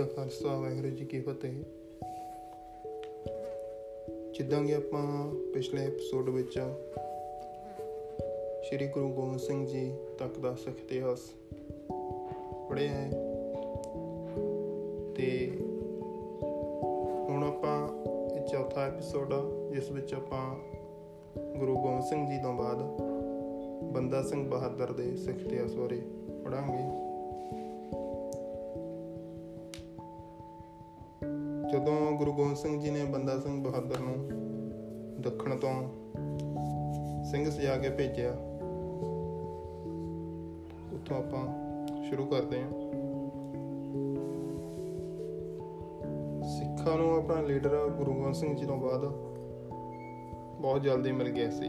ਕਾ ਖਾਲਸਾ ਵਾਹਿਗੁਰੂ ਜੀ ਕੀ ਫਤਿਹ। ਜਿੱਦਾਂ ਕਿ ਆਪਾਂ ਪਿਛਲੇ ਐਪੀਸੋਡ ਵਿੱਚ ਸ੍ਰੀ ਗੁਰੂ ਗੋਬਿੰਦ ਸਿੰਘ ਜੀ ਤੱਕ ਦਾ ਸਿੱਖ ਇਤਿਹਾਸ ਪੜ੍ਹਿਆ ਹੈ ਤੇ ਹੁਣ ਆਪਾਂ ਇਹ ਚੌਥਾ ਐਪੀਸੋਡ ਆ, ਜਿਸ ਵਿੱਚ ਆਪਾਂ ਗੁਰੂ ਗੋਬਿੰਦ ਸਿੰਘ ਜੀ ਤੋਂ ਬਾਅਦ ਬੰਦਾ ਸਿੰਘ ਬਹਾਦਰ ਦੇ ਸਿੱਖ ਇਤਿਹਾਸ ਬਾਰੇ ਪੜਾਂਗੇ ਗੁਰੂ ਗੋਬਿੰਦ ਸਿੰਘ ਜੀ ਨੇ ਬੰਦਾ ਸਿੰਘ ਬਹਾਦਰ ਨੂੰ ਦੱਖਣ ਤੋਂ ਸਿੰਘ ਸਜਾ ਕੇ ਭੇਜਿਆ। ਉੱਥੋਂ ਆਪਾਂ ਸ਼ੁਰੂ ਕਰਦੇ ਹਾਂ। ਸਿੱਖਾਂ ਨੂੰ ਆਪਣਾ ਲੀਡਰ ਗੁਰੂ ਗੋਬਿੰਦ ਸਿੰਘ ਜੀ ਤੋਂ ਬਾਅਦ ਬਹੁਤ ਜਲਦੀ ਮਿਲ ਗਿਆ ਸੀ।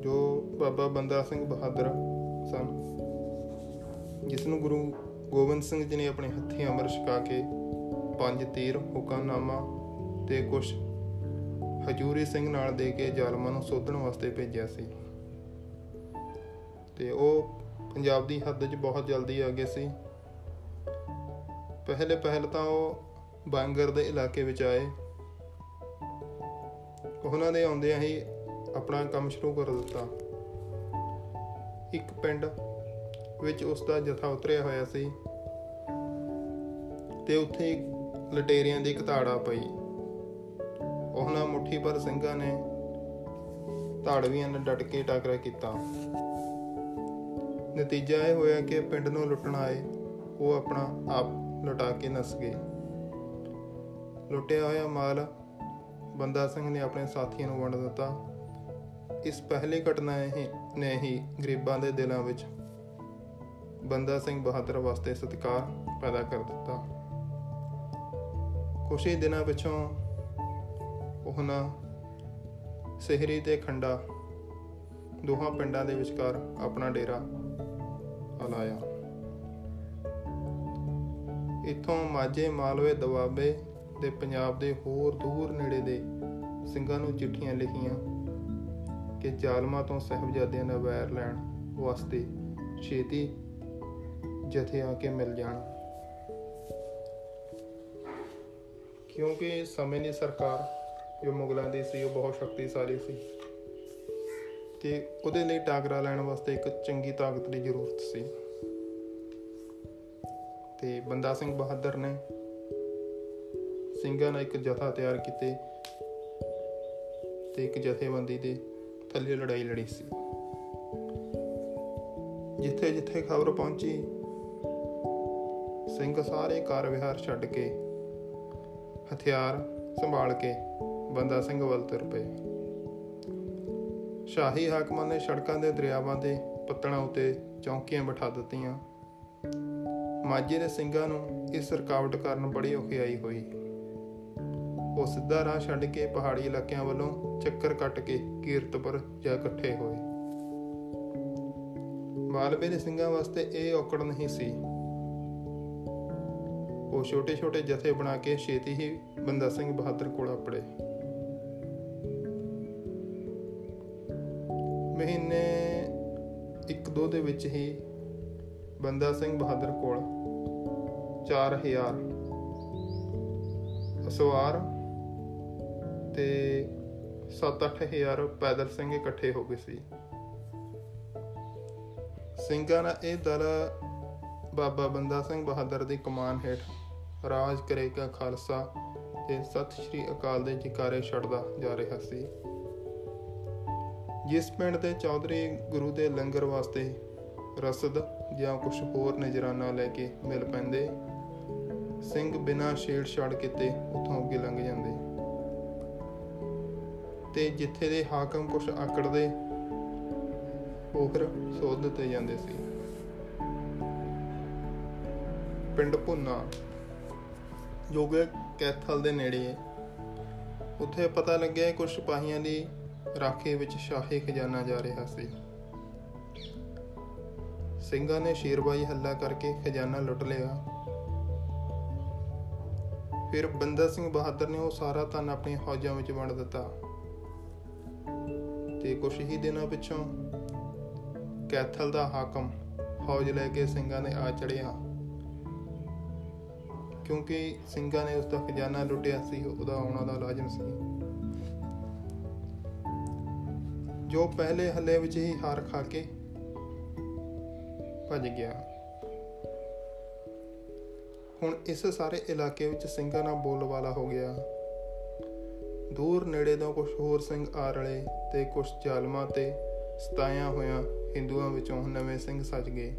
ਜੋ ਬਾਬਾ ਬੰਦਾ ਸਿੰਘ ਬਹਾਦਰ ਸਨ, ਜਿਸ ਨੂੰ ਗੁਰੂ ਗੋਬਿੰਦ ਸਿੰਘ ਜੀ ਨੇ ਆਪਣੇ ਹੱਥੀਂ ਅਮਰ ਛਕਾ ਕੇ ਪੰਜ ਤੀਰ ਹੁਕਮਨਾਮਾ ਤੇ ਕੁਝ ਹਜੂਰੀ ਸਿੰਘ ਨਾਲ ਦੇ ਕੇ ਜ਼ਾਲਮਾਂ ਨੂੰ ਸੋਧਣ ਵਾਸਤੇ ਭੇਜਿਆ ਸੀ। ਤੇ ਉਹ ਪੰਜਾਬ ਦੀ ਹੱਦ 'ਚ ਬਹੁਤ ਜਲਦੀ ਆ ਗਏ ਸੀ। ਪਹਿਲੇ ਪਹਿਲ ਤਾਂ ਉਹ ਬਾਂਗਰ ਦੇ ਇਲਾਕੇ ਵਿੱਚ ਆਏ। ਉਹਨਾਂ ਦੇ ਆਉਂਦਿਆਂ ਹੀ ਆਪਣਾ ਕੰਮ ਸ਼ੁਰੂ ਕਰ ਦਿੱਤਾ। ਇੱਕ ਪਿੰਡ ਵਿੱਚ ਉਸ ਦਾ ਜਥਾ ਉਤਰਿਆ ਹੋਇਆ ਸੀ। ਤੇ ਉੱਥੇ ਲਟੇਰੀਆਂ ਦੀ ਘਤਾੜਾ ਪਈ। ਉਹਨਾਂ ਮੁਠੀ ਪਰ ਸਿੰਘਾਂ ਨੇ ਧਾੜਵੀਆਂ ਨਾਲ ਡਟ ਕੇ ਟਾਕਰਾ ਕੀਤਾ। ਨਤੀਜਾ ਇਹ ਹੋਇਆ ਕਿ ਪਿੰਡ ਨੂੰ ਲੁੱਟਣ ਆਏ, ਉਹ ਆਪਣਾ ਆਪ ਲੁਟਾ ਕੇ ਨਸ ਗਏ। ਲੁੱਟਿਆ ਹੋਇਆ ਮਾਲ ਬੰਦਾ ਸਿੰਘ ਨੇ ਆਪਣੇ ਸਾਥੀਆਂ ਨੂੰ ਵੰਡ ਦਿੱਤਾ। ਇਸ ਪਹਿਲੀ ਘਟਨਾ ਨੇ ਹੀ ਗਰੀਬਾਂ ਦੇ ਦਿਲਾਂ ਵਿੱਚ ਬੰਦਾ ਸਿੰਘ ਬਹਾਦਰ ਵਾਸਤੇ ਸਤਿਕਾਰ ਪੈਦਾ ਕਰ ਦਿੱਤਾ। ਕੁਝ ਹੀ ਦਿਨਾਂ ਪਿਛੋਂ ਉਹਨਾਂ ਸਹਿਰੀ ਤੇ ਖੰਡਾ ਦੋਹਾਂ ਪਿੰਡਾਂ ਦੇ ਵਿਚਕਾਰ ਆਪਣਾ ਡੇਰਾ ਲਾਇਆ ਇਥੋਂ ਮਾਝੇ, ਮਾਲਵੇ ਦਵਾਬੇ ਦੇ ਪੰਜਾਬ ਦੇ ਹੋਰ ਦੂਰ ਨੇੜੇ ਦੇ ਸਿੰਘਾਂ ਨੂੰ ਚਿੱਠੀਆਂ ਲਿਖੀਆਂ ਕਿ ਜ਼ਾਲਮਾਂ ਤੋਂ ਸਹਿਬਜ਼ਾਦਿਆਂ ਦਾ ਵੈਰ ਲੈਣ ਵਾਸਤੇ ਛੇਤੀ ਜਥੇ ਆ ਕੇ ਮਿਲ ਜਾਣ। ਕਿਉਂਕਿ ਸਮੇਂ ਦੀ ਸਰਕਾਰ ਜੋ ਮੁਗਲਾਂ ਦੀ ਸੀ, ਉਹ ਬਹੁਤ ਸ਼ਕਤੀਸ਼ਾਲੀ ਸੀ। ਤੇ ਉਹਦੇ ਲਈ ਟਾਕਰਾ ਲੈਣ ਵਾਸਤੇ ਇੱਕ ਚੰਗੀ ਤਾਕਤ ਦੀ ਜ਼ਰੂਰਤ ਸੀ। ਤੇ ਬੰਦਾ ਸਿੰਘ ਬਹਾਦਰ ਨੇ ਸਿੰਘਾਂ ਨਾਲ ਇੱਕ ਜਥਾ ਤਿਆਰ ਕੀਤੇ ਤੇ ਇੱਕ ਜਥੇਬੰਦੀ ਦੇ ਥੱਲੇ ਲੜਾਈ ਲੜੀ ਸੀ। ਜਿੱਥੇ ਜਿੱਥੇ ਖਬਰ ਪਹੁੰਚੀ, ਸਿੰਘ ਸਾਰੇ ਕਾਰ ਵਿਹਾਰ ਛੱਡ ਕੇ ਹਥਿਆਰ ਸੰਭਾਲ ਕੇ ਬੰਦਾ ਸਿੰਘ ਵੱਲ ਤੁਰ ਪਏ। ਸ਼ਾਹੀ ਹਾਕਮਾਂ ਨੇ ਸੜਕਾਂ ਦੇ ਦਰਿਆਵਾਂ ਦੇ ਪੱਤਣਾ ਉਤੇ ਚੌਂਕੀਆਂ ਬਿਠਾ ਦਿੱਤੀਆਂ। ਮਾਝੇ ਦੇ ਸਿੰਘਾਂ ਨੂੰ ਇਸ ਰਕਾਵਟ ਕਾਰਨ ਬੜੀ ਔਖਿਆਈ ਹੋਈ। ਉਹ ਸਿੱਧਾ ਰਾਹ ਛੱਡ ਕੇ ਪਹਾੜੀ ਇਲਾਕਿਆਂ ਵੱਲੋਂ ਚੱਕਰ ਕੱਟ ਕੇ ਕੀਰਤਪੁਰ ਜਾ ਇਕੱਠੇ ਹੋਏ। ਮਾਲਵੇ ਦੇ ਸਿੰਘਾਂ ਵਾਸਤੇ ਇਹ ਔਕੜ ਨਹੀਂ ਸੀ ਉਹ ਛੋਟੇ-ਛੋਟੇ ਜਥੇ ਬਣਾ ਕੇ ਛੇਤੀ ਹੀ ਬੰਦਾ ਸਿੰਘ ਬਹਾਦਰ ਕੋਲ ਆਪੜੇ ਮਹੀਨੇ 1-2 ਦੇ ਵਿੱਚ ਹੀ ਬੰਦਾ ਸਿੰਘ ਬਹਾਦਰ ਕੋਲ 4000 ਅਸਵਾਰ ਤੇ 7-8000 ਪੈਦਲ ਸਿੰਘ ਇਕੱਠੇ ਹੋ ਗਏ ਸੀ। ਸਿੰਘਾਂ ਦਾ ਇਹ ਦਲ ਬਾਬਾ ਬੰਦਾ ਸਿੰਘ ਬਹਾਦਰ ਦੀ ਕਮਾਨ ਹੇਠ। ਰਾਜ ਕਰੇਗਾ ਖਾਲਸਾ ਤੇ ਸਤਿ ਸ਼੍ਰੀ ਅਕਾਲ ਦੇ ਜਕਾਰੇ ਛੱਡਦਾ ਜਾ ਰਿਹਾ ਸੀ। ਜਿਸ ਪਿੰਡ ਦੇ ਚੌਧਰੀ ਗੁਰੂ ਦੇ ਲੰਗਰ ਵਾਸਤੇ ਰਸਦ ਜਾਂ ਕੁਝ ਹੋਰ ਨਜ਼ਰਾਨਾ ਲੈ ਕੇ ਮਿਲ ਪੈਂਦੇ, ਸਿੰਘ ਬਿਨਾਂ ਛੇੜ-ਛਾੜ ਕੀਤੇ ਉੱਥੋਂ ਅੱਗੇ ਲੰਘ ਜਾਂਦੇ। ਤੇ ਜਿੱਥੇ ਦੇ ਹਾਕਮ ਕੁਝ ਆਕੜਦੇ ਉਹ ਫਿਰ ਸੋਧ ਦਿੱਤੇ ਜਾਂਦੇ ਸੀ। ਪਿੰਡ ਭੁੰਨਾ ਜੋ ਕਿ ਕੈਥਲ ਦੇ ਨੇੜੇ ਹੈ। ਉੱਥੇ ਪਤਾ ਲੱਗਿਆ ਕੁਝ ਸਿਪਾਹੀਆਂ ਦੀ ਰਾਖੀ ਵਿੱਚ ਸ਼ਾਹੀ ਖਜ਼ਾਨਾ ਜਾ ਰਿਹਾ ਸੀ। ਸਿੰਘਾਂ ਨੇ ਸ਼ੇਰਬਾਈ ਹੱਲਾ ਕਰਕੇ ਖਜ਼ਾਨਾ ਲੁੱਟ ਲਿਆ। ਫਿਰ ਬੰਦਾ ਸਿੰਘ ਬਹਾਦਰ ਨੇ ਉਹ ਸਾਰਾ ਧਨ ਆਪਣੀਆਂ ਫੌਜਾਂ ਵਿੱਚ ਵੰਡ ਦਿੱਤਾ। ਤੇ ਕੁਝ ਹੀ ਦਿਨਾਂ ਪਿੱਛੋਂ ਕੈਥਲ ਦਾ ਹਾਕਮ ਫੌਜ ਲੈ ਕੇ ਸਿੰਘਾਂ ਨੇ ਆ ਚੜਿਆ ਕਿਉਂਕਿ ਸਿੰਘਾਂ ਨੇ ਉਸ ਦਾ ਖਜ਼ਾਨਾ ਲੁੱਟਿਆ ਸੀ, ਉਹਦਾ ਆਉਣਾ ਦਾ ਲਾਜ਼ਮ ਸੀ। ਜੋ ਪਹਿਲੇ ਹੱਲੇ ਵਿੱਚ ਹੀ ਹਾਰ ਖਾ ਕੇ ਭੱਜ ਗਿਆ। ਹੁਣ ਇਸ ਸਾਰੇ ਇਲਾਕੇ ਵਿੱਚ ਸਿੰਘਾਂ ਨਾਲ ਬੋਲਬਾਲਾ ਹੋ ਗਿਆ। ਦੂਰ ਨੇੜੇ ਤੋਂ ਕੁਝ ਹੋਰ ਸਿੰਘ ਆ ਰਲੇ ਤੇ ਕੁਝ ਜ਼ਾਲਮਾਂ ਤੇ ਸਤਾਇਆ ਹੋਇਆ ਹਿੰਦੂਆਂ ਵਿੱਚੋਂ ਨਵੇਂ ਸਿੰਘ ਸੱਜ ਗਏ।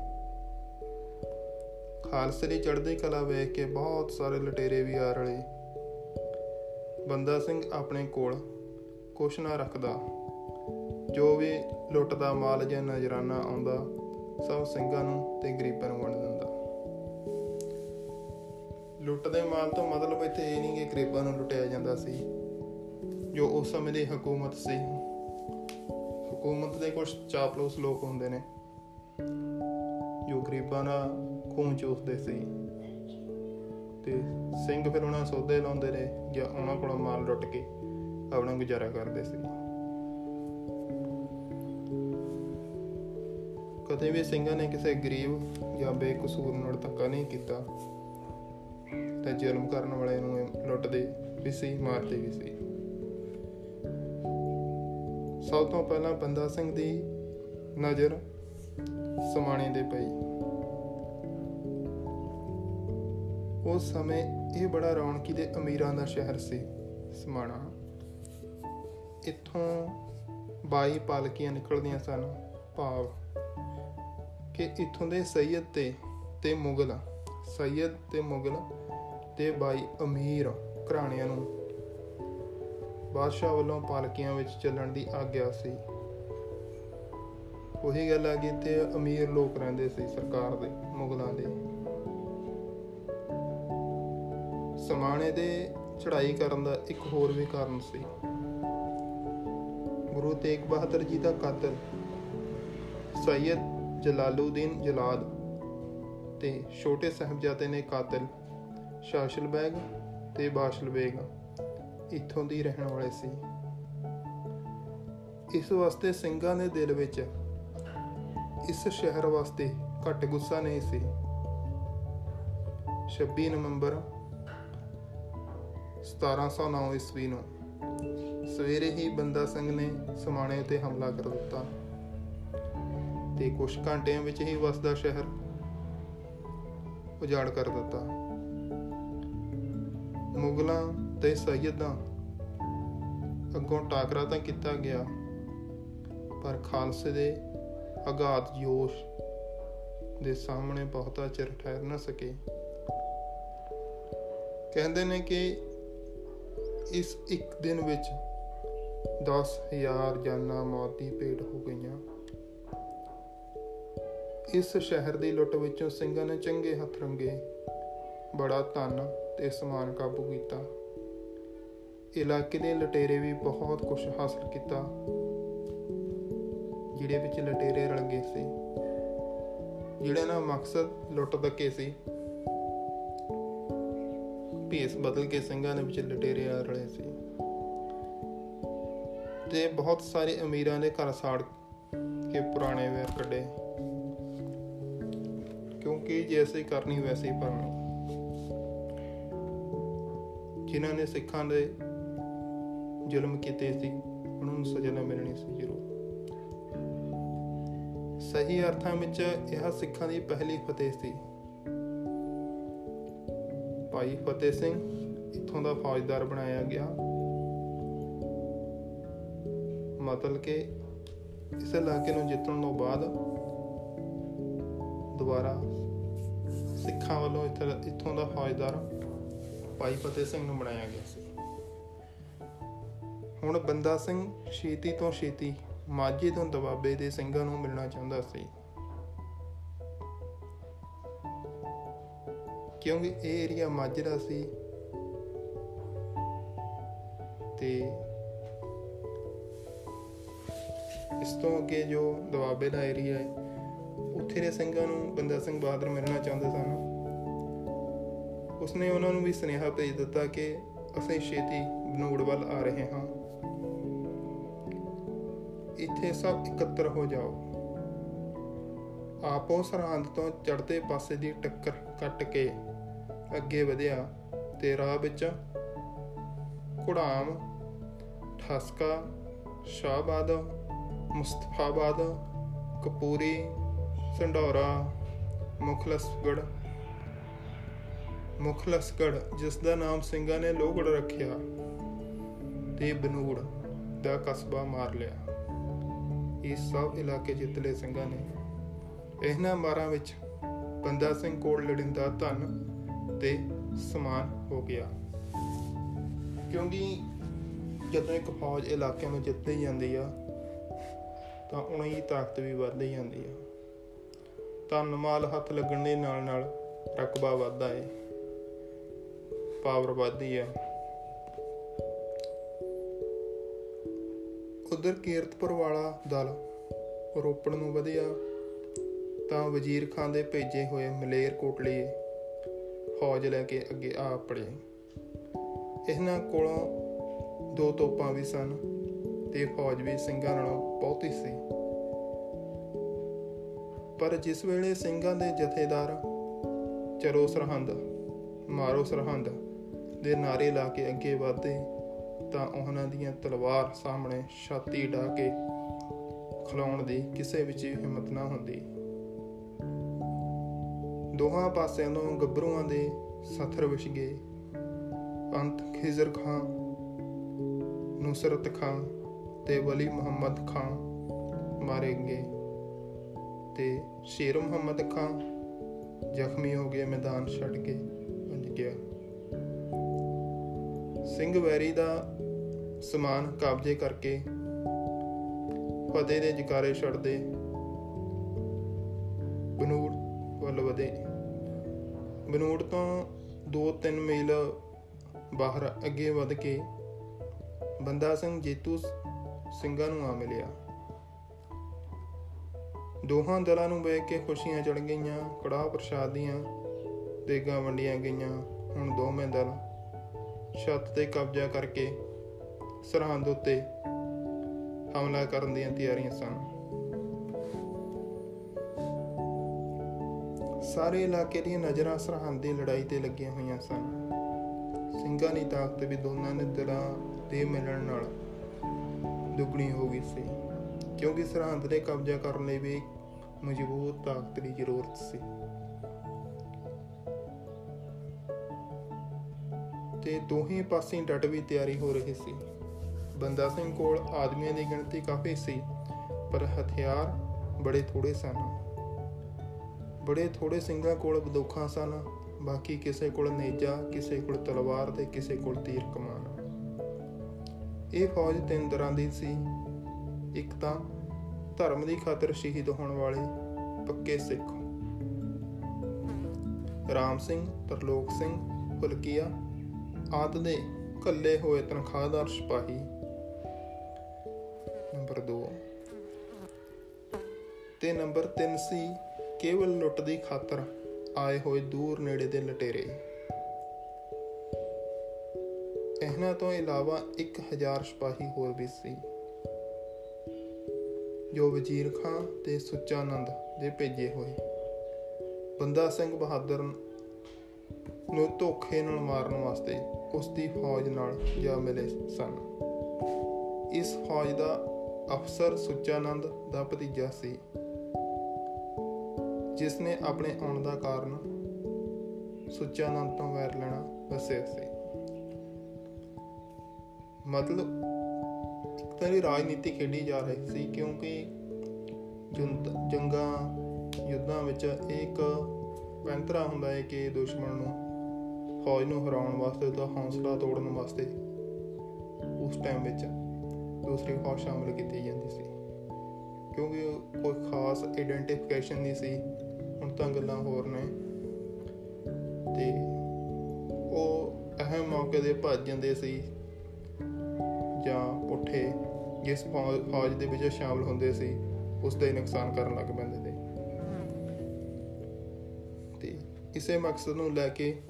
ਖਾਲਸੇ ਦੀ ਚੜ੍ਹਦੀ ਕਲਾ ਵੇਖ ਕੇ ਬਹੁਤ ਸਾਰੇ ਲਟੇਰੇ ਵੀ ਆ ਰਲੇ। ਬੰਦਾ ਸਿੰਘ ਆਪਣੇ ਕੋਲ ਕੁਛ ਨਾ ਰੱਖਦਾ। ਜੋ ਵੀ ਲੁੱਟਦਾ, ਮਾਲ ਜਾਂ ਨਜ਼ਰਾਨਾ ਆਉਂਦਾ, ਸਭ ਸਿੰਘਾਂ ਨੂੰ ਤੇ ਗਰੀਬਾਂ ਨੂੰ ਵੰਡ ਦਿੰਦਾ। ਲੁੱਟਦੇ ਮਾਲ ਤੋਂ ਮਤਲਬ ਇੱਥੇ ਇਹ ਨਹੀਂ ਕਿ ਗਰੀਬਾਂ ਨੂੰ ਲੁੱਟਿਆ ਜਾਂਦਾ ਸੀ, ਜੋ ਉਸ ਸਮੇਂ ਦੀ ਹਕੂਮਤ ਸੀ। ਹਕੂਮਤ ਦੇ ਕੁਝ ਚਾਪਲੂਸ ਲੋਕ ਹੁੰਦੇ ਨੇ, ਜੋ ਗਰੀਬਾਂ ਦਾ ਖੂਨ ਚੂਸਦੇ ਸੀ। ਤੇ ਸਿੰਘ ਫਿਰ ਉਹਨਾਂ ਸੌਦੇ ਲਾਉਂਦੇ ਨੇ ਜਾਂ ਉਹਨਾਂ ਕੋਲੋਂ ਮਾਲ ਲੁੱਟ ਕੇ ਆਪਣਾ ਗੁਜ਼ਾਰਾ ਕਰਦੇ ਸੀ। ਕਦੇ ਵੀ ਸਿੰਘਾਂ ਨੇ ਕਿਸੇ ਗਰੀਬ ਜਾਂ ਬੇਕਸੂਰ ਨਾਲ ਧੱਕਾ ਨਹੀਂ ਕੀਤਾ, ਤੇ ਜ਼ੁਲਮ ਕਰਨ ਵਾਲੇ ਨੂੰ ਲੁੱਟਦੇ ਵੀ ਸੀ, ਮਾਰਦੇ ਵੀ ਸੀ। ਸਭ ਤੋਂ ਪਹਿਲਾਂ ਬੰਦਾ ਸਿੰਘ ਦੀ ਨਜ਼ਰ ਸਮਾਣੇ ਦੇ ਪਈ। ਉਸ ਸਮੇਂ ਇਹ ਬੜਾ ਰੌਣਕੀ ਦੇ ਅਮੀਰਾਂ ਦਾ ਸ਼ਹਿਰ ਸੀ, ਸਮਾਣਾ। ਇੱਥੋਂ 22 ਪਾਲਕੀਆਂ ਨਿਕਲਦੀਆਂ ਸਨ, ਭਾਵ ਕਿ ਇੱਥੋਂ ਦੇ ਸੈਯਦ ਤੇ ਤੇ ਮੁਗਲ, ਸੈਯਦ ਤੇ ਮੁਗਲ ਤੇ 22 ਅਮੀਰ ਘਰਾਣਿਆਂ ਨੂੰ ਬਾਦਸ਼ਾਹ ਵੱਲੋਂ ਪਾਲਕੀਆਂ ਵਿੱਚ ਚੱਲਣ ਦੀ ਆਗਿਆ ਸੀ। ਉਹੀ ਗੱਲ ਆ ਕਿ ਤੇ ਅਮੀਰ ਲੋਕ ਰਹਿੰਦੇ ਸੀ ਸਰਕਾਰ ਦੇ, ਮੁਗਲਾਂ ਦੇ। ਸਮਾਣੇ ਦੇ ਚੜ੍ਹਾਈ ਕਰਨ ਦਾ ਇੱਕ ਹੋਰ ਵੀ ਕਾਰਨ ਸੀ। ਗੁਰੂ ਤੇਗ ਬਹਾਦਰ ਜੀ ਦਾ ਕਾਤਲ ਸੈਯਦ ਜਲਾਲੂਦੀਨ ਜਲਾਦ ਤੇ ਛੋਟੇ ਸਾਹਿਬਜ਼ਾਦੇ ਨੇ ਕਾਤਲ ਸ਼ਾਸ਼ਲ ਬੈਗ ਤੇ ਬਾਸ਼ਲ ਬੇਗ ਇੱਥੋਂ ਦੀ ਰਹਿਣ ਵਾਲੇ ਸੀ। ਇਸ ਵਾਸਤੇ ਸਿੰਘਾਂ ਦੇ ਦਿਲ ਵਿੱਚ, ਇਸ ਸ਼ਹਿਰ ਵਾਸਤੇ ਘੱਟ ਗੁੱਸਾ ਨਹੀਂ ਸੀ। 26 ਨਵੰਬਰ 1709 ਈਸਵੀ ਨੂੰ ਸਵੇਰੇ ਹੀ ਬੰਦਾ ਸਿੰਘ ਨੇ ਸਮਾਣੇ ਤੇ ਹਮਲਾ ਕਰ ਦਿੱਤਾ ਤੇ ਕੁਝ ਘੰਟਿਆਂ ਵਿੱਚ ਹੀ ਵਸਦਾ ਸ਼ਹਿਰ ਉਜਾੜ ਕਰ ਦਿੱਤਾ। ਮੁਗਲਾਂ ਤੇ ਸੈਯਦਾਂ ਅੱਗੋਂ ਟਾਕਰਾ ਤਾਂ ਕੀਤਾ ਗਿਆ, ਪਰ ਖਾਲਸੇ ਦੇ ਅਗਾਧ ਜੋਸ਼ ਦੇ ਸਾਹਮਣੇ ਬਹੁਤਾ ਚਿਰ ਠਹਿਰ ਨਾ ਸਕੇ। ਕਹਿੰਦੇ ਨੇ ਕਿ ਇਸ ਇੱਕ ਦਿਨ ਵਿੱਚ 10000 ਜਾਨਾਂ ਮੌਤ ਦੀ ਭੇਟ ਹੋ ਗਈਆਂ। ਇਸ ਸ਼ਹਿਰ ਦੀ ਲੁੱਟ ਵਿੱਚੋਂ ਸਿੰਘਾਂ ਨੇ ਚੰਗੇ ਹੱਥ ਰੰਗੇ, ਬੜਾ ਧਨ ਤੇ ਸਮਾਨ ਕਾਬੂ ਕੀਤਾ। ਇਲਾਕੇ ਦੇ ਲਟੇਰੇ ਵੀ ਬਹੁਤ ਕੁਝ ਹਾਸਲ ਕੀਤਾ ਜਿਹੜੇ ਵਿੱਚ ਲਟੇਰੇ ਰਲ ਗਏ ਸੀ। ਜਿਹੜਾ ਨਾ ਮਕਸਦ ਲੁੱਟ ਦਕੇ ਸੀ। ਭੇਸ ਬਦਲ ਕੇ ਸਿੰਘਾਂ ਦੇ ਵਿੱਚ ਲਟੇਰੇ ਆ ਰਲੇ ਸੀ। ਤੇ ਬਹੁਤ ਸਾਰੇ ਅਮੀਰਾਂ ਦੇ ਘਰ ਸਾੜ ਕੇ ਪੁਰਾਣੇ ਵੇਰ ਕੱਢੇ। ਕਿਉਂਕਿ ਜੈਸੇ ਕਰਨੀ ਵੈਸੇ ਹੀ ਭਰਨੀ। ਜਿਨ੍ਹਾਂ ਨੇ ਸਿੱਖਾਂ ਦੇ ਜ਼ੁਲਮ ਕੀਤੇ ਸੀ, ਉਹਨਾਂ ਨੂੰ ਸਜ਼ਾ ਨਾ ਮਿਲਣੀ ਸੀ ਜ਼ਰੂਰ। ਸਹੀ ਅਰਥਾਂ ਵਿੱਚ, ਇਹ ਸਿੱਖਾਂ ਦੀ ਪਹਿਲੀ ਫਤਿਹ ਸੀ। ਭਾਈ ਫਤਿਹ ਸਿੰਘ, ਇੱਥੋਂ ਦਾ ਫੌਜਦਾਰ ਬਣਾਇਆ ਗਿਆ। ਮਤਲਬ ਕਿ ਇਸ ਇਲਾਕੇ ਨੂੰ ਜਿੱਤਣ ਤੋਂ ਬਾਅਦ ਦੁਬਾਰਾ ਸਿੱਖਾਂ ਵੱਲੋਂ ਇੱਥੋਂ ਦਾ ਫੌਜਦਾਰ ਭਾਈ ਫਤਿਹ ਸਿੰਘ ਨੂੰ ਬਣਾਇਆ ਗਿਆ ਸੀ। ਹੁਣ ਬੰਦਾ ਸਿੰਘ ਛੇਤੀ ਤੋਂ ਛੇਤੀ ਮਾਝੇ ਤੋਂ ਦਬਾਬੇ ਦੇ ਸਿੰਘਾਂ ਨੂੰ ਮਿਲਣਾ ਚਾਹੁੰਦਾ ਸੀ। ਕਿਉਂਕਿ ਇਹ ਏਰੀਆ ਮਾਝਰਾ ਸੀ? ਤੇ ਇਸ ਤੋਂ ਅੱਗੇ ਜੋ ਦਵਾਬੇ ਦਾ ਏਰੀਆ ਹੈ, ਉੱਥੇ ਦੇ ਸਿੰਘਾਂ ਨੂੰ ਬੰਦਾ ਸਿੰਘ ਬਹਾਦਰ ਮਿਲਣਾ ਚਾਹੁੰਦੇ ਸਨ। ਉਸਨੇ ਉਹਨਾਂ ਨੂੰ ਵੀ ਸੁਨੇਹਾ ਭੇਜ ਦਿੱਤਾ ਕਿ ਅਸੀਂ ਛੇਤੀ ਬਨੂੜ ਵੱਲ ਆ ਰਹੇ ਹਾਂ। ਇੱਥੇ ਸਭ ਇਕੱਤਰ ਹੋ ਜਾਓ। ਆਪੋ ਸਰਹੰਦ ਤੋਂ ਚੜ੍ਹਦੇ ਪਾਸੇ ਦੀ ਟੱਕਰ ਕੱਟ ਕੇ ਅੱਗੇ ਵਧਿਆ ਤੇ ਰਾਹ ਵਿੱਚ ਕੁੜਾਮ ਠਸਕਾ, ਸ਼ਾਹਬਾਦ, ਮੁਸਤਫਾਬਾਦ, ਕਪੂਰੀ, ਸੰਡੌਰਾ ਮੁਖਲਸਗੜ ਮੁਖਲਸਗੜ ਜਿਸ ਦਾ ਨਾਮ ਸਿੰਘਾਂ ਨੇ ਲੋਹਗੜ ਰੱਖਿਆ ਤੇ ਬਨੂੜ ਦਾ ਕਸਬਾ ਮਾਰ ਲਿਆ। ਇਸ ਸਭ ਇਲਾਕੇ ਜਿੱਤ ਲਏ ਸਿੰਘਾਂ ਨੇ। ਇਹਨਾਂ ਮਾਰਾਂ ਵਿੱਚ ਬੰਦਾ ਸਿੰਘ ਕੋਲ ਲੜਿੰਦਾ ਧਨ ਤੇ ਸਮਾਨ ਹੋ ਗਿਆ। ਕਿਉਂਕਿ ਜਦੋਂ ਇੱਕ ਫੌਜ ਇਲਾਕਿਆਂ ਨੂੰ ਜਿੱਤਦੀ ਜਾਂਦੀ ਆ, ਤਾਂ ਉਹਨਾਂ ਦੀ ਤਾਕਤ ਵੀ ਵੱਧਦੀ ਜਾਂਦੀ ਆ। ਧਨ, ਮਾਲ, ਹੱਥ ਲੱਗਣ ਦੇ ਨਾਲ ਨਾਲ ਰਕਬਾ ਵੱਧਦਾ ਏ ਪਾਵਰ ਵੱਧਦੀ ਆ। ਉਧਰ ਕੀਰਤਪੁਰ ਵਾਲਾ ਦਲ ਰੋਪੜ ਨੂੰ ਵਧਿਆ, ਤਾਂ ਵਜ਼ੀਰ ਖਾਨ ਦੇ ਭੇਜੇ ਹੋਏ ਮਲੇਰ ਕੋਟਲੀ ਫੌਜ ਲੈ ਕੇ ਅੱਗੇ ਆ ਪੜੇ ਇਹਨਾਂ ਕੋਲੋਂ ਦੋ ਤੋਪਾਂ ਵੀ ਸਨ ਤੇ ਫੌਜ ਵੀ ਸਿੰਘਾਂ ਨਾਲੋਂ ਬਹੁਤੀ ਸੀ। ਪਰ ਜਿਸ ਵੇਲੇ ਸਿੰਘਾਂ ਦੇ ਜਥੇਦਾਰ ਚਰੋ ਸਰਹੰਦ, ਮਾਰੋ ਸਰਹੰਦ ਦੇ ਨਾਰੇ ਲਾ ਕੇ ਅੱਗੇ ਵਧਦੇ, ਤਾਂ ਉਹਨਾਂ ਦੀਆਂ ਤਲਵਾਰ ਸਾਹਮਣੇ ਛਾਤੀ ਢਾ ਕੇ ਖਲਾਉਣ ਦੀ ਕਿਸੇ ਵਿੱਚ ਹਿੰਮਤ ਨਾ ਹੁੰਦੀ। ਦੋਹਾਂ ਪਾਸਿਆਂ ਤੋਂ ਗੱਭਰੂਆਂ ਦੇ ਸਥਰ ਵਿਛ ਗਏ। ਅੰਤ ਖਿਜ਼ਰ ਖਾਨ, ਨੁਸਰਤ ਖਾਨ ਤੇ ਵਲੀ ਮੁਹੰਮਦ ਖਾਨ ਮਾਰੇ ਗਏ ਤੇ ਸ਼ੇਰ ਮੁਹੰਮਦ ਖਾਨ ਜ਼ਖਮੀ ਹੋ ਗਏ ਮੈਦਾਨ ਛੱਡ ਕੇ ਭੱਜ ਗਿਆ। ਸਿੰਘ ਵੈਰੀ ਦਾ ਸਮਾਨ ਕਬਜ਼ੇ ਕਰਕੇ ਫਤਿਹ ਦੇ ਜਕਾਰੇ ਛੱਡਦੇ ਬਨੂੜ ਵੱਲ ਵਧੇ ਬਨੂੜ ਤੋਂ 2-3 ਮੀਲ ਬਾਹਰ ਅੱਗੇ ਵਧ ਕੇ ਬੰਦਾ ਸਿੰਘ ਜੇਤੂ ਸਿੰਘਾਂ ਨੂੰ ਆ ਮਿਲਿਆ। ਦੋਹਾਂ ਦਲਾਂ ਨੂੰ ਵੇਖ ਕੇ ਖੁਸ਼ੀਆਂ ਚੜ ਗਈਆਂ, ਕੜਾਹ ਪ੍ਰਸ਼ਾਦ ਦੀਆਂ ਦੇਗਾਂ ਵੰਡੀਆਂ ਗਈਆਂ। ਹੁਣ ਦੋਵੇਂ ਦਲ ਛੱਤ ਤੇ ਕਬਜ਼ਾ ਕਰਕੇ ਸਰਹੰਦ ਉੱਤੇ ਹਮਲਾ ਕਰਨ ਦੀਆਂ ਤਿਆਰੀਆਂ ਸਨ। ਸਾਰੇ ਇਲਾਕੇ ਦੀਆਂ ਨਜ਼ਰਾਂ ਸਰਹੰਦ ਦੀ ਲੜਾਈ ਤੇ ਲੱਗੀਆਂ ਹੋਈਆਂ ਸਨ। ਸਿੰਘਾਂ ਦੀ ਤਾਕਤ ਵੀ ਦੋਨਾਂ ਦੇ ਦਲਾਂ ਦੇ ਮਿਲਣ ਨਾਲ ਦੁੱਗਣੀ ਹੋ ਗਈ ਸੀ, ਕਿਉਂਕਿ ਸਰਹੰਦ ਦੇ ਕਬਜ਼ਾ ਕਰਨ ਲਈ ਵੀ ਮਜ਼ਬੂਤ ਤਾਕਤ ਦੀ ਜ਼ਰੂਰਤ ਸੀ। ਤੇ ਦੋਹੀਂ ਪਾਸੇ ਡਟ ਵੀ ਤਿਆਰੀ ਹੋ ਰਹੀ ਸੀ। ਬੰਦਾ ਸਿੰਘ ਕੋਲ ਆਦਮੀਆਂ ਦੀ ਗਿਣਤੀ ਕਾਫੀ ਸੀ, ਪਰ ਹਥਿਆਰ ਬੜੇ ਥੋੜੇ ਸਨ। ਬੜੇ ਥੋੜੇ ਸਿੰਘਾਂ ਕੋਲ ਬੰਦੂਕਾਂ ਸਨ, ਬਾਕੀ ਕਿਸੇ ਕੋਲ ਨੇਜਾ, ਕਿਸੇ ਕੋਲ ਤਲਵਾਰ ਤੇ ਕਿਸੇ ਕੋਲ ਤੀਰ ਕਮਾਨ। ਇਹ ਫੌਜ ਤਿੰਨ ਤਰ੍ਹਾਂ ਦੀ ਸੀ। ਇੱਕ ਤਾਂ ਧਰਮ ਦੀ ਖਾਤਰ ਸ਼ਹੀਦ ਹੋਣ ਵਾਲੇ ਪੱਕੇ ਸਿੱਖ। ਰਾਮ ਸਿੰਘ, ਤਰਲੋਕ ਸਿੰਘ, ਫੁਲਕੀਆ ਆਦ ਦੇ ਕੱਲੇ ਹੋਏ ਤਨਖਾਹਦਾਰ ਸਿਪਾਹੀ। ਨੰਬਰ 2 ਤੇ ਨੰਬਰ 3 ਸੀ ਕੇਵਲ ਲੁੱਟ ਦੀ ਖਾਤਰ ਆਏ ਹੋਏ ਦੂਰ ਨੇੜੇ ਦੇ ਲਟੇਰੇ। ਇਹਨਾਂ ਤੋਂ ਇਲਾਵਾ 1000 ਸਿਪਾਹੀ ਹੋਰ ਵੀ ਸੀ। ਜੋ ਵਜ਼ੀਰ ਖਾਂ ਤੇ ਸੁੱਚਾ ਆਨੰਦ ਦੇ ਭੇਜੇ ਹੋਏ। ਬੰਦਾ ਸਿੰਘ ਬਹਾਦਰ ਨੂੰ ਧੋਖੇ ਨਾਲ ਮਾਰਨ ਵਾਸਤੇ ਉਸ ਦੀ ਫੌਜ ਨਾਲ ਜਾ ਮਿਲੇ ਸਨ। ਇਸ ਫੌਜ ਦਾ ਅਫਸਰ ਸੁੱਚਾਨੰਦ ਦਾ ਭਤੀਜਾ ਸੀ। ਜਿਸ ਨੇ ਆਪਣੇ ਆਉਣ ਦਾ ਕਾਰਨ ਸੁੱਚਾਨੰਦ ਤੋਂ ਵੈਰ ਲੈਣਾ ਦੱਸਿਆ ਸੀ ਮਤਲਬ ਇੱਕ ਤਰ੍ਹਾਂ ਰਾਜਨੀਤੀ ਖੇਡੀ ਜਾ ਰਹੀ ਸੀ ਕਿਉਂਕਿ ਜੰਗਾਂ, ਯੁੱਧਾਂ ਵਿੱਚ ਇੱਕ ਪੈਂਤਰਾ ਹੁੰਦਾ ਹੈ ਕਿ ਦੁਸ਼ਮਣ ਨੂੰ ਫੌਜ ਨੂੰ ਹਰਾਉਣ ਵਾਸਤੇ ਤਾਂ ਹੌਸਲਾ ਤੋੜਨ ਵਾਸਤੇ ਉਸ ਟਾਈਮ ਵਿੱਚ ਦੂਸਰੀ ਫੌਜ ਸ਼ਾਮਲ ਕੀਤੀ ਜਾਂਦੀ ਸੀ। ਕਿਉਂਕਿ ਕੋਈ ਖਾਸ ਆਇਡੈਂਟੀਫਿਕੇਸ਼ਨ ਨਹੀਂ ਸੀ ਹੁਣ ਤਾਂ ਗੱਲਾਂ ਹੋਰ ਨੇ। ਤੇ ਉਹ ਅਹਿਮ ਮੌਕੇ ਦੇ ਭੱਜ ਜਾਂਦੇ ਸੀ ਜਾਂ ਪੁੱਠੇ ਜਿਸ ਫੌਜ ਦੇ ਵਿੱਚ ਸ਼ਾਮਲ ਹੁੰਦੇ ਸੀ, ਉਸ ਦਾ ਨੁਕਸਾਨ ਕਰਨ ਲੱਗ ਪੈਂਦੇ ਤੇ। ਤੇ ਇਸੇ ਮਕਸਦ ਨੂੰ ਲੈ ਕੇ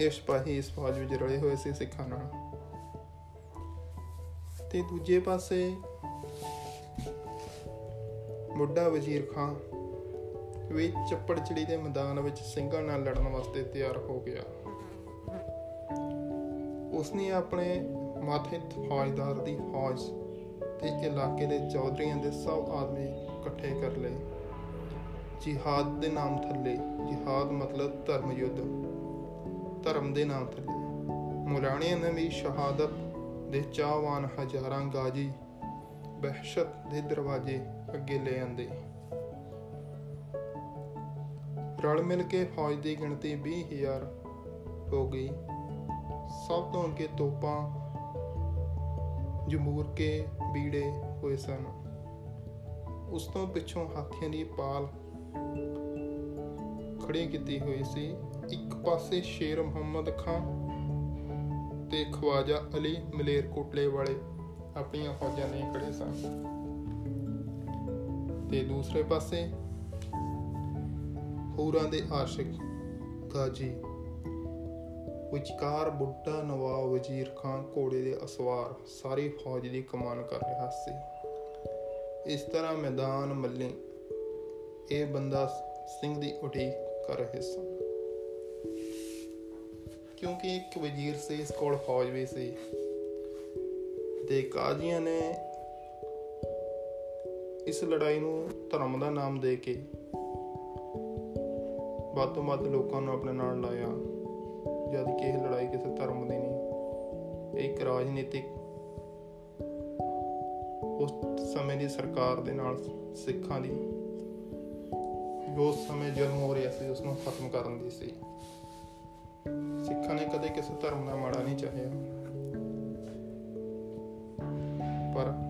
ਇਹ ਸਿਪਾਹੀ ਇਸ ਫੌਜ ਵਿੱਚ ਰਲੇ ਹੋਏ ਸੀ ਸਿੱਖਾਂ ਨਾਲ। ਤੇ ਦੂਜੇ ਪਾਸੇ ਮੁੱਢਾ ਵਜ਼ੀਰ ਖਾਨ ਵੀ ਚੱਪੜਚਿੜੀ ਦੇ ਮੈਦਾਨ ਵਿੱਚ ਸਿੰਘਾਂ ਨਾਲ ਲੜਨ ਵਾਸਤੇ ਤਿਆਰ ਹੋ ਗਿਆ। ਉਸਨੇ ਆਪਣੇ ਮਾਥੇ ਫੌਜਦਾਰ ਦੀ ਫੌਜ ਤੇ ਇਲਾਕੇ ਦੇ ਚੌਧਰੀਆਂ ਦੇ ਸਭ ਆਦਮੀ ਇਕੱਠੇ ਕਰ ਲਏ। ਜਿਹਾਦ ਦੇ ਨਾਮ ਥੱਲੇ, ਜਿਹਾਦ ਮਤਲਬ ਧਰਮ ਯੁੱਧ ਧਰਮ ਦੇ ਨਾਮ ਥੱਲੇ। ਮੁਲਾਣਿਆਂ ਨੇ ਵੀ ਸ਼ਹਾਦਤ ਦੇ ਚਾਹਵਾਨ ਹਜ਼ਾਰਾਂ ਗਾਜੀ, ਬਹਿਸ਼ਤ ਦੇ ਦਰਵਾਜ਼ੇ ਅੱਗੇ ਲੈ ਆਂਦੇ। ਰਲ ਮਿਲ ਕੇ ਫੌਜ ਦੀ ਗਿਣਤੀ 20000 ਹੋ ਗਈ। ਸਭ ਤੋਂ ਅੱਗੇ ਤੋਪਾਂ, ਜਮੂਰ ਕੇ ਬੀੜੇ ਹੋਏ ਸਨ। ਉਸ ਤੋਂ ਪਿੱਛੋਂ ਹਾਥੀਆਂ ਦੀ ਪਾਲ ਖੜੀ ਕੀਤੀ ਹੋਈ ਸੀ। ਇੱਕ ਪਾਸੇ ਸ਼ੇਰ ਮੁਹੰਮਦ ਖਾਨ ਤੇ ਖਵਾਜਾ ਅਲੀ ਮਲੇਰ ਕੋਟਲੇ ਵਾਲੇ ਆਪਣੀਆਂ ਫੌਜਾਂ ਲਈ ਖੜੇ ਸਨ। ਤੇ ਦੂਸਰੇ ਪਾਸੇ ਹੂਰਾਂ ਦੇ ਆਸ਼ਿਕ ਗਾਜੀ ਵਿਚਕਾਰ ਬੁੱਢਾ ਨਵਾਬ ਵਜ਼ੀਰ ਖਾਨ ਘੋੜੇ ਦੇ ਅਸਵਾਰ ਸਾਰੀ ਫੌਜ ਦੀ ਕਮਾਨ ਕਰ ਰਿਹਾ ਸੀ। ਇਸ ਤਰ੍ਹਾਂ ਮੈਦਾਨ ਮੱਲੇ ਇਹ ਬੰਦਾ ਸਿੰਘ ਦੀ ਉਡੀਕ ਕਰ ਰਹੇ ਸਨ। ਕਿਉਂਕਿ ਇੱਕ ਵਜ਼ੀਰ ਸੀ, ਇਸ ਕੋਲ ਫੌਜ ਵੀ ਸੀ। ਤੇ ਕਾਜ਼ੀਆਂ ਨੇ ਇਸ ਲੜਾਈ ਨੂੰ ਧਰਮ ਦਾ ਨਾਮ ਦੇ ਕੇ ਵੱਧ ਤੋਂ ਵੱਧ ਲੋਕਾਂ ਨੂੰ ਆਪਣੇ ਨਾਲ ਲਾਇਆ। ਜਦ ਕਿ ਇਹ ਲੜਾਈ ਕਿਸੇ ਧਰਮ ਦੀ ਨਹੀਂ, ਇਹ ਇੱਕ ਰਾਜਨੀਤਿਕ ਉਸ ਸਮੇਂ ਦੀ ਸਰਕਾਰ ਦੇ ਨਾਲ ਸਿੱਖਾਂ ਦੀ, ਜੋ ਉਸ ਸਮੇਂ ਜਨਮ ਹੋ ਰਿਹਾ ਸੀ ਉਸ ਨੂੰ ਖਤਮ ਕਰਨ ਦੀ ਸੀ। ਸਿੱਖਾਂ ਨੇ ਕਦੇ ਕਿਸੇ ਧਰਮ ਦਾ ਮਾੜਾ ਨਹੀਂ ਚਾਹਿਆ। ਪਰ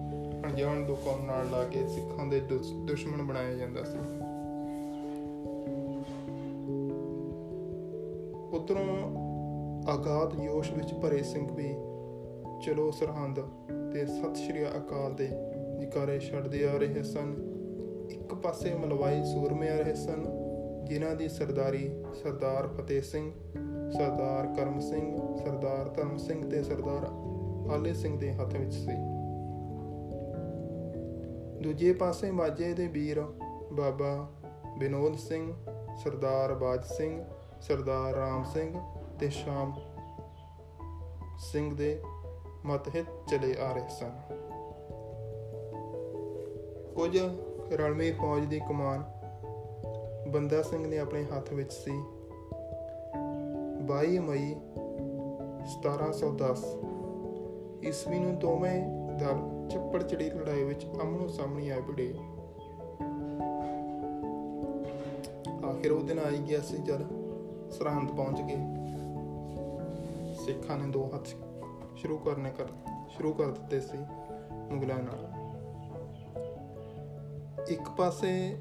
ਅਣਜਾਣ ਲੋਕਾਂ ਨਾਲ ਲਾ ਕੇ ਸਿੱਖਾਂ ਦੇ ਦੁਸ਼ਮਣ ਬਣਾਇਆ ਜਾਂਦਾ ਸੀ। ਉਧਰੋਂ ਆਗਾਤ ਜੋਸ਼ ਵਿੱਚ ਭਰੇ ਸਿੰਘ ਵੀ, ਚਲੋ ਸਰਹੰਦ ਤੇ ਸਤਿ ਸ਼੍ਰੀ ਅਕਾਲ ਦੇ ਜਿਕਾਰੇ ਛੱਡਦੇ ਆ ਰਹੇ ਸਨ। ਇੱਕ ਪਾਸੇ ਮਲਵਾਈ ਸੂਰਮੇ ਆ ਰਹੇ ਸਨ, ਜਿਨ੍ਹਾਂ ਦੀ ਸਰਦਾਰੀ ਸਰਦਾਰ ਫਤਿਹ ਸਿੰਘ, ਸਰਦਾਰ ਕਰਮ ਸਿੰਘ, ਸਰਦਾਰ ਧਰਮ ਸਿੰਘ ਤੇ ਸਰਦਾਰ ਆਲੇ ਸਿੰਘ ਦੇ ਹੱਥ ਵਿੱਚ ਸੀ। ਦੂਜੇ ਪਾਸੇ ਮਾਝੇ ਦੇ ਵੀਰ ਬਾਬਾ ਬਿਨੋਦ ਸਿੰਘ, ਸਰਦਾਰ ਬਾਜ ਸਿੰਘ, ਸਰਦਾਰ ਰਾਮ ਸਿੰਘ ਤੇ ਸ਼ਾਮ ਸਿੰਘ ਦੇ ਮਤਹਿਤ ਚਲੇ ਆ ਰਹੇ ਸਨ। ਕੁਝ ਰਲਮੀ ਫੌਜ ਦੀ ਕਮਾਨ ਬੰਦਾ ਸਿੰਘ ਨੇ ਆਪਣੇ ਹੱਥ ਵਿੱਚ ਸੀ। 22 ਮਈ 1710 ਈਸਵੀ ਨੂੰ ਦੋਵੇਂ ਦਲ ਚੱਪੜ ਚੜੀ ਲੜਾਈ ਵਿੱਚ ਆਮਣੋ ਸਾਹਮਣੇ ਆ ਭਿੜੇ। ਆਖਿਰ ਉਹ ਦਿਨ ਆਈ ਗਿਆ ਸੀ ਜਦ ਸਰਹੰਦ ਪਹੁੰਚ ਗਏ। ਸਿੱਖਾਂ ਨੇ ਦੋ ਹੱਥ ਸ਼ੁਰੂ ਕਰਨੇ ਕਰ, ਸ਼ੁਰੂ ਕਰ ਦਿੱਤੇ ਸੀ ਮੁਗਲਾਂ ਨਾਲ। ਇੱਕ ਪਾਸੇ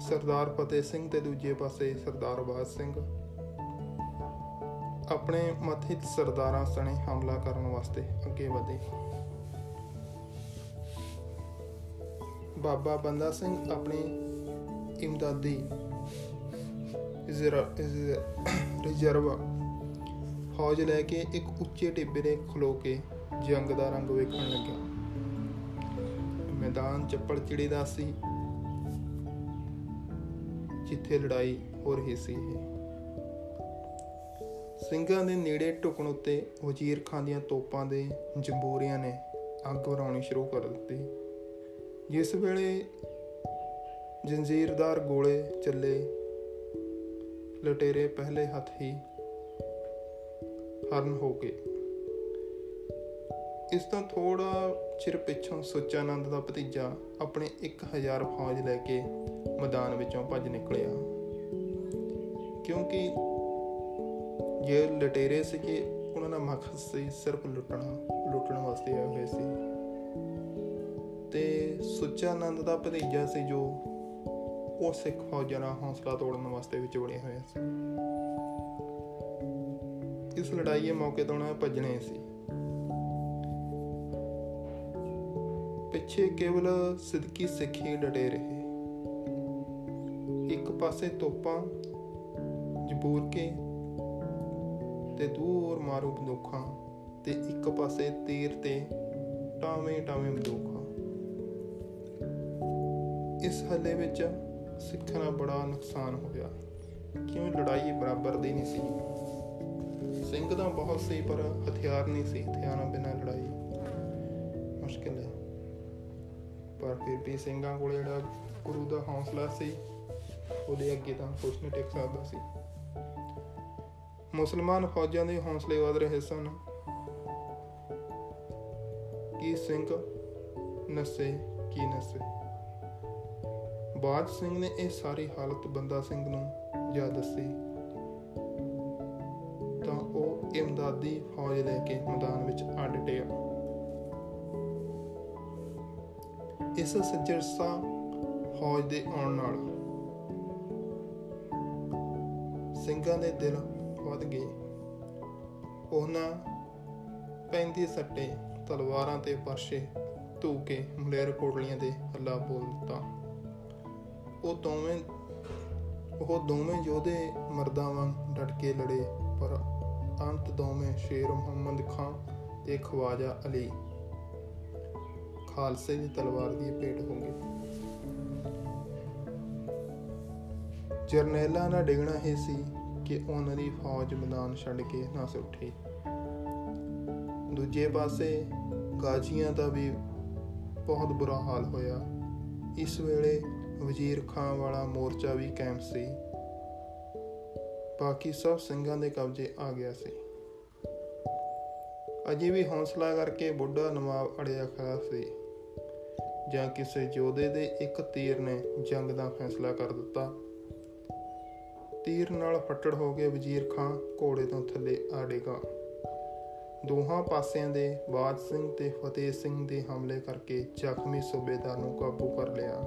ਸਰਦਾਰ ਫਤਿਹ ਸਿੰਘ ਤੇ ਦੂਜੇ ਪਾਸੇ ਸਰਦਾਰ ਬਾਜ ਸਿੰਘ। ਆਪਣੇ ਮਥਿਤ ਸਰਦਾਰਾਂ ਸਣੇ ਹਮਲਾ ਕਰਨ ਵਾਸਤੇ ਅੱਗੇ ਵਧੇ। ਬਾਬਾ ਬੰਦਾ ਸਿੰਘ ਆਪਣੀ ਇਮਦਾਦੀ ਰਿਜ਼ਰਵ ਫੌਜ ਲੈ ਕੇ ਇੱਕ ਉੱਚੇ ਟਿੱਬੇ ਤੇ ਖਲੋ ਕੇ ਜੰਗ ਦਾ ਰੰਗ ਵੇਖਣ ਲੱਗਿਆ ਮੈਦਾਨ ਚੱਪੜ ਚਿੜੀ ਦਾ ਸੀ, ਜਿੱਥੇ ਲੜਾਈ ਹੋ ਰਹੀ ਸੀ ਸਿੰਘਾਂ ਦੇ ਨੇੜੇ ਟੁਕਣ ਉੱਤੇ ਵਜ਼ੀਰ ਖਾਨ ਦੀਆਂ ਤੋਪਾਂ ਦੇ ਜੰਬੂਰੀਆਂ ਨੇ ਅੱਗ ਵਰਾਉਣੀ ਸ਼ੁਰੂ ਕਰ ਦਿੱਤੀ। ਜਿਸ ਵੇਲੇ ਜੰਜੀਰਦਾਰ ਗੋਲੇ ਚੱਲੇ, ਲਟੇਰੇ ਪਹਿਲੇ ਹੱਥ ਹੀ ਹਰਨ ਹੋ ਗਏ। ਇਸ ਤੋਂ ਥੋੜਾ ਚਿਰ ਪਿੱਛੋਂ ਸੁਚਾਨੰਦ ਦਾ ਭਤੀਜਾ ਆਪਣੇ 1000 ਫੌਜ ਲੈ ਕੇ ਮੈਦਾਨ ਵਿੱਚੋਂ ਭੱਜ ਨਿਕਲਿਆ। ਕਿਉਂਕਿ ਜੇ ਲਟੇਰੇ ਸੀਗੇ, ਉਹਨਾਂ ਦਾ ਮਕਸਦ ਸੀ ਸਿਰਫ ਲੁੱਟਣਾ, ਲੁੱਟਣ ਵਾਸਤੇ ਆਏ ਹੋਏ ਸੀ। ਤੇ ਸੁਚਾਨੰਦ ਦਾ ਭਤੀਜਾ ਸੀ ਜੋ ਉਹ ਸਿੱਖ ਫੌਜਾਂ ਦਾ ਹੌਸਲਾ ਤੋੜਨ ਵਾਸਤੇ ਵਿੱਚ ਵੜੇ ਹੋਏ ਸੀ। ਇਸ ਲੜਾਈ ਦੇ ਮੌਕੇ ਤੋਂ ਉਹਨਾਂ ਭੱਜਣੇ ਸੀ। ਪਿੱਛੇ ਕੇਵਲ ਸਿੱਧਕੀ ਸਿੱਖੀ ਡਟੇ ਰਹੇ। ਇੱਕ ਪਾਸੇ ਤੋਪਾਂ ਜਬੂਰ ਕੇ ਤੇ ਦੂਰ ਮਾਰੂ ਬੰਦੂਕਾਂ ਤੇ ਇੱਕ ਪਾਸੇ ਤੀਰ ਤੇ ਟਾਵੇਂ ਟਾਵੇਂ ਬੰਦੂਕਾਂ। ਇਸ ਹੱਲੇ ਵਿੱਚ ਸਿੱਖਾਂ ਦਾ ਬੜਾ ਨੁਕਸਾਨ ਹੋਇਆ ਕਿਉਂ ਲੜਾਈ ਬਰਾਬਰ ਦੀ ਨਹੀਂ ਸੀ? ਸਿੰਘ ਤਾਂ ਬਹੁਤ ਸੀ, ਪਰ ਹਥਿਆਰ ਨਹੀਂ ਸੀ ਹਥਿਆਰਾਂ ਬਿਨਾਂ ਲੜਾਈ। ਮੁਸ਼ਕਿਲ ਹੈ। ਪਰ ਫਿਰ ਵੀ ਸਿੰਘਾਂ ਕੋਲ ਜਿਹੜਾ ਗੁਰੂ ਦਾ ਹੌਸਲਾ ਸੀ, ਉਹਦੇ ਅੱਗੇ ਤਾਂ ਕੁਝ ਨਹੀਂ ਟਿਕ ਸਕਦਾ ਸੀ। ਮੁਸਲਮਾਨ ਫੌਜਾਂ ਦੇ ਹੌਸਲੇ ਵਧ ਰਹੇ ਸਨ। ਕੀ ਸਿੰਘ ਨਸੇ, ਕੀ ਨਸੇ? ਬਾਦ ਸਿੰਘ ਨੇ ਇਹ ਸਾਰੀ ਹਾਲਤ ਬੰਦਾ ਸਿੰਘ ਨੂੰ ਜਾ ਦੱਸੀ। ਤਾਂ ਉਹ ਇਮਦਾਦੀ ਫੌਜ ਲੈ ਕੇ ਮੈਦਾਨ ਵਿੱਚ ਆ ਡਟਿਆ ਇਸ ਸੱਜਰਸਾ ਫੌਜ ਦੇ ਆਉਣ ਨਾਲ ਸਿੰਘਾਂ ਦੇ ਦਿਲ ਵੱਧ ਗਏ। ਉਹਨਾਂ ਪੈਂਦੀ ਸੱਟੇ ਤਲਵਾਰਾਂ ਤੇ ਪਰਸ਼ੇ ਧੂ ਕੇ ਮਲੇਰ ਕੋਟਲੀਆਂ ਦੇ ਹੱਲਾ ਬੋਲ ਦਿੱਤਾ। ਉਹ ਦੋਵੇਂ ਉਹ ਦੋਵੇਂ ਯੋਧੇ ਮਰਦਾਂ ਵਾਂਗ ਡਟ ਕੇ ਲੜੇ, ਪਰ ਅੰਤ ਦੋਵੇਂ ਸ਼ੇਰ ਮੁਹੰਮਦ ਖਾਨ ਤੇ ਖਵਾਜਾ ਅਲੀ ਖਾਲਸੇ ਦੀ ਤਲਵਾਰ ਦੀ ਭੇਟ ਹੋ ਗਏ। ਜਰਨੈਲਾਂ ਦਾ ਡਿਗਣਾ ਹੀ ਸੀ ਕਿ ਉਹਨਾਂ ਦੀ ਫੌਜ ਮੈਦਾਨ ਛੱਡ ਕੇ ਨਾ ਉੱਠੀ। ਦੂਜੇ ਪਾਸੇ ਗਾਜੀਆਂ ਦਾ ਵੀ ਬਹੁਤ ਬੁਰਾ ਹਾਲ ਹੋਇਆ। ਇਸ ਵੇਲੇ ਵਜ਼ੀਰ ਖਾਨ ਵਾਲਾ ਮੋਰਚਾ ਵੀ ਕੈਂਪ ਸੀ। ਬਾਕੀ ਸਭ ਸਿੰਘਾਂ ਦੇ ਕਬਜ਼ੇ ਆ ਗਿਆ ਸੀ। ਅਜੇ ਵੀ ਹੌਸਲਾ ਕਰਕੇ ਬੁੱਢਾ ਨਵਾਬ ਅੜਿਆ ਖੜਾ ਸੀ, ਜਾਂ ਕਿਸੇ ਯੋਧੇ ਦੇ ਇੱਕ ਤੀਰ ਨੇ ਜੰਗ ਦਾ ਫੈਸਲਾ ਕਰ ਦਿੱਤਾ। ਤੀਰ ਨਾਲ ਫੱਟੜ ਹੋ ਕੇ ਵਜ਼ੀਰ ਖਾਨ ਘੋੜੇ ਤੋਂ ਥੱਲੇ ਆ ਡੇਗਾ। ਦੋਹਾਂ ਪਾਸਿਆਂ ਦੇ ਬਾਦ ਸਿੰਘ ਤੇ ਫਤਿਹ ਸਿੰਘ ਦੇ ਹਮਲੇ ਕਰਕੇ ਜ਼ਖਮੀ ਸੂਬੇਦਾਰ ਨੂੰ ਕਾਬੂ ਕਰ ਲਿਆ।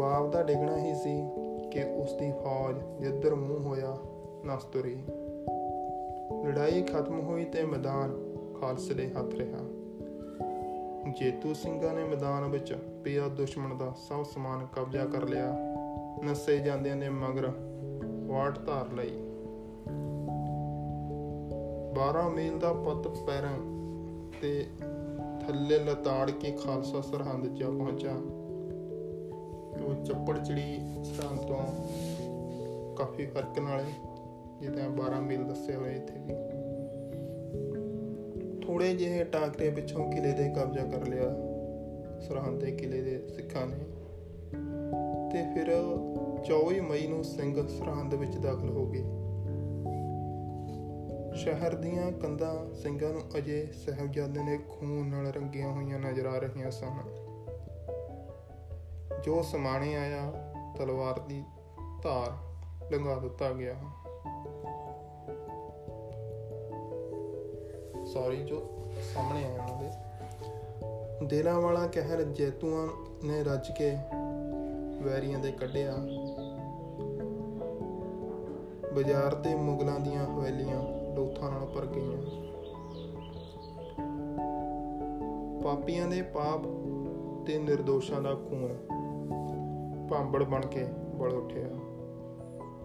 ਨਵਾਬ ਦਾ ਡਿਗਣਾ ਹੀ ਸੀ ਕਿ ਉਸ ਦੀ ਫੌਜ ਜਿੱਧਰ ਮੂੰਹ ਹੋਇਆ ਨਸਤਰੀ ਲੜਾਈ ਖਤਮ ਹੋਈ ਤੇ ਮੈਦਾਨ ਖਾਲਸੇ ਦੇ ਹੱਥ ਰਿਹਾ। ਜੇਤੂ ਸਿੰਘਾਂ ਨੇ ਮੈਦਾਨ ਵਿੱਚ ਪਿਆ ਦੁਸ਼ਮਣ ਦਾ ਸਭ ਸਮਾਨ ਕਬਜ਼ਾ ਕਰ ਲਿਆ। ਨਸੇ ਜਾਂਦਿਆਂ ਦੇ ਮਗਰ ਵਾਟ ਧਾਰ ਲਈ। 12 ਮੀਲ ਦਾ ਪੱਤ ਪੈਰਾਂ ਤੇ ਥੱਲੇ ਲਤਾੜ ਕੇ ਖਾਲਸਾ ਸਰਹੰਦ ਜਾ ਪਹੁੰਚਾ। ਉਹ ਚੱਪੜ ਚੜੀ ਸਰਹੰਦ ਤੋਂ ਕਾਫੀ ਫ਼ਰਕ ਨਾਲ ਜਿੱਦਾਂ 12 ਮੀਲ ਦੱਸੇ ਹੋਏ ਇੱਥੇ ਵੀ। ਥੋੜੇ ਜਿਹੇ ਟਾਕਰੇ ਪਿੱਛੋਂ ਕਿਲੇ ਦੇ ਕਬਜ਼ਾ ਕਰ ਲਿਆ। ਸਰਹੰਦ ਦੇ ਕਿਲੇ ਦੇ ਸਿੱਖਾਂ ਨੇ। ਤੇ ਫਿਰ 24 ਮਈ ਨੂੰ ਸਿੰਘ ਸਰਹੰਦ ਵਿੱਚ ਦਾਖਲ ਹੋ ਗਏ। ਸ਼ਹਿਰ ਦੀਆਂ ਕੰਧਾਂ ਸਿੰਘਾਂ ਨੂੰ ਅਜੇ ਸਹਿਬਜ਼ਾਦੇ ਨੇ ਖੂਨ ਨਾਲ ਰੰਗੀਆਂ ਹੋਈਆਂ ਨਜ਼ਰ ਆ ਰਹੀਆਂ ਸਨ। ਜੋ ਸਮਾਣੇ ਆਇਆ, ਤਲਵਾਰ ਦੀ ਧਾਰ ਲੰਘਾ ਦਿੱਤਾ ਗਿਆ। ਸੌਰੀ ਜੋ ਸਾਹਮਣੇ ਆਇਆ ਉਹਨਾਂ ਦੇ ਦਿਲਾਂ ਵਾਲਾ ਕਹਿਰ ਜੈਤੂਆਂ ਨੇ ਰੱਜ ਕੇ ਵੈਰੀਆਂ ਦੇ ਕੱਢਿਆ। ਬਾਜ਼ਾਰ ਤੇ ਮੁਗਲਾਂ ਦੀਆਂ ਹਵੇਲੀਆਂ ਲੋਥਾਂ ਨਾਲ ਭਰ ਗਈਆਂ। ਪਾਪੀਆਂ ਦੇ ਪਾਪ ਤੇ નિર્ਦੋਸ਼ਾਂ ਦਾ ਖੂਨ। ਭਾਂਬੜ ਬਣ ਕੇ ਬਲ ਉੱਠਿਆ।